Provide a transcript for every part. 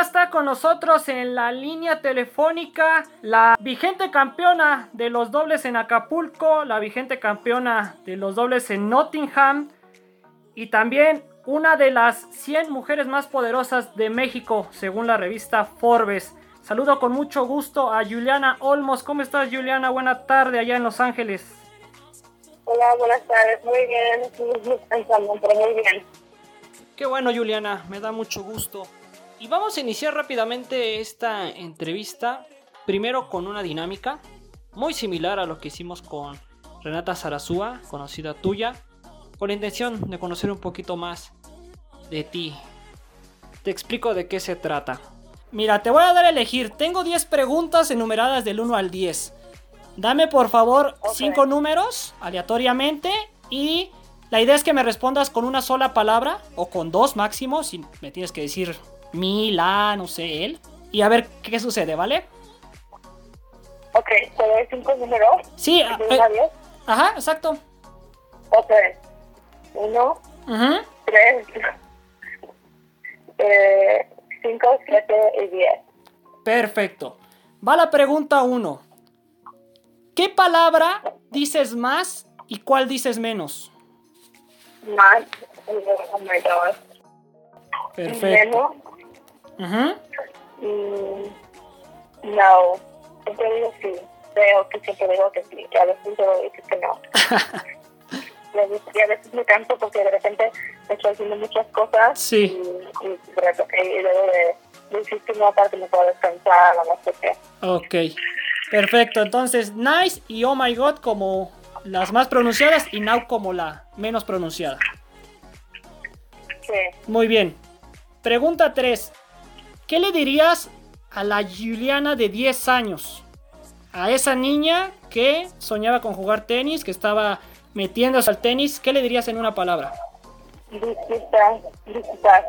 ya está con nosotros en la línea telefónica la vigente campeona de los dobles en Acapulco, la vigente campeona de los dobles en Nottingham y también una de las 100 mujeres más poderosas de México, según la revista Forbes. Saludo con mucho gusto a Juliana Olmos. ¿Cómo estás, Juliana? Buena tarde allá en Los Ángeles. Hola, buenas tardes. Muy bien. muy bien. Qué bueno, Juliana. Me da mucho gusto. Y vamos a iniciar rápidamente esta entrevista. Primero con una dinámica muy similar a lo que hicimos con Renata Sarazúa, conocida tuya con la intención de conocer un poquito más de ti. Te explico de qué se trata. Mira, te voy a dar a elegir. Tengo 10 preguntas enumeradas del 1 al 10. Dame por favor 5 números aleatoriamente y la idea es que me respondas con una sola palabra o con dos máximo, si me tienes que decir mi, la, no sé, él. Y a ver qué sucede, ¿vale? Ok, ¿te doy 5 números? Sí, a, eh, ajá, exacto. Ok. Uno, tres, eh, cinco, siete y diez. Perfecto. Va la pregunta uno. ¿Qué palabra dices más y cuál dices menos? Más. Oh my God. Perfecto. Menos. No. Siempre digo sí. Creo que siempre digo que sí. a veces digo que no. y a veces me canso porque de repente me estoy haciendo muchas cosas sí. y, y, y luego de, de una parte me puedo descansar o no sé qué. Ok, perfecto. Entonces, nice y oh my god como las más pronunciadas y now como la menos pronunciada. Sí. Muy bien. Pregunta 3. ¿Qué le dirías a la Juliana de 10 años? A esa niña que soñaba con jugar tenis, que estaba metiéndose al tenis, ¿qué le dirías en una palabra? Disfrutar. Disfrutar.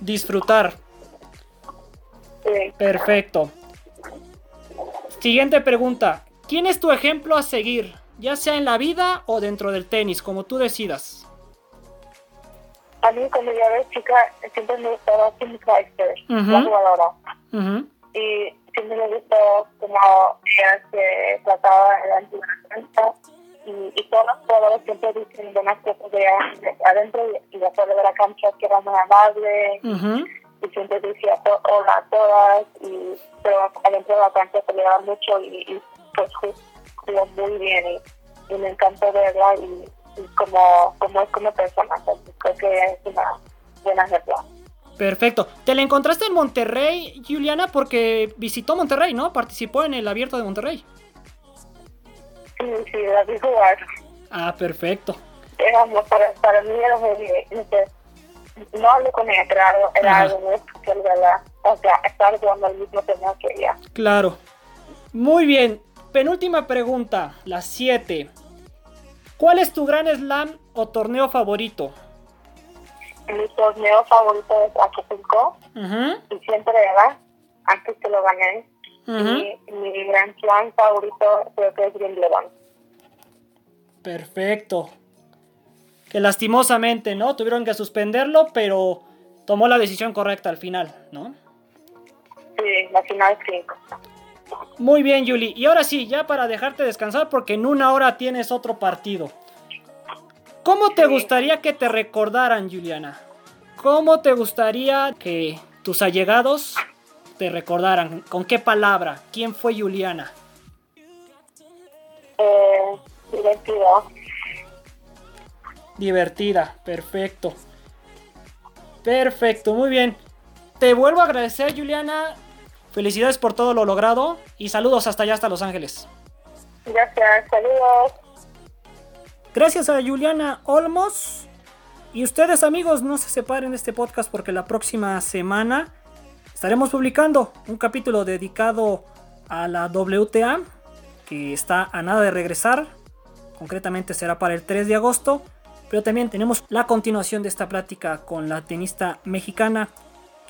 Disfrutar. Sí. Perfecto. Siguiente pregunta. ¿Quién es tu ejemplo a seguir? Ya sea en la vida o dentro del tenis, como tú decidas. A mí cuando yo era chica siempre me gustaba Kim Clijsters, uh -huh. la jugadora. Uh -huh. Y siempre me gustó como ella se trataba en la antigua y, y todos los jugadores siempre dicen buenas cosas de, adentro y, y afuera de la cancha que era muy amable uh -huh. y siempre decía hola a todas y pero adentro de la cancha se le daba mucho y, y pues jugó muy bien y, y, me encantó verla y, y como, como es como persona creo que es una buena ejemplo Perfecto. ¿Te la encontraste en Monterrey, Juliana? Porque visitó Monterrey, ¿no? Participó en el abierto de Monterrey. Sí, sí, la vi jugar. Ah, perfecto. Éramos, para, para mí era muy, no hablé con ella, pero era Ajá. algo muy especial, ¿verdad? O sea, estar jugando al mismo torneo que ella. Claro. Muy bien. Penúltima pregunta, la 7. ¿Cuál es tu gran slam o torneo favorito? Mi torneo favorito es Acapulco Ujú, y siempre era, antes que lo gané, y mi gran slam favorito creo que es Wimbledon. Perfecto. Que lastimosamente, ¿no? Tuvieron que suspenderlo, pero tomó la decisión correcta al final, ¿no? Sí, la final 5. Muy bien, Yuli. Y ahora sí, ya para dejarte descansar, porque en una hora tienes otro partido. ¿Cómo te gustaría que te recordaran, Juliana? ¿Cómo te gustaría que tus allegados te recordaran? ¿Con qué palabra? ¿Quién fue Juliana? Eh, divertido. Divertida, perfecto. Perfecto, muy bien. Te vuelvo a agradecer, Juliana. Felicidades por todo lo logrado y saludos hasta allá, hasta Los Ángeles. Gracias, saludos. Gracias a Juliana Olmos. Y ustedes amigos, no se separen de este podcast porque la próxima semana estaremos publicando un capítulo dedicado a la WTA que está a nada de regresar. Concretamente será para el 3 de agosto. Pero también tenemos la continuación de esta plática con la tenista mexicana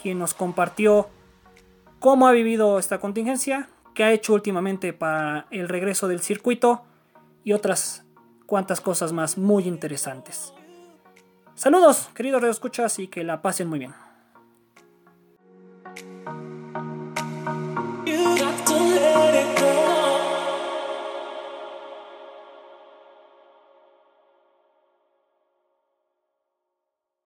quien nos compartió cómo ha vivido esta contingencia, qué ha hecho últimamente para el regreso del circuito y otras cuantas cosas más muy interesantes. Saludos, queridos escuchas y que la pasen muy bien.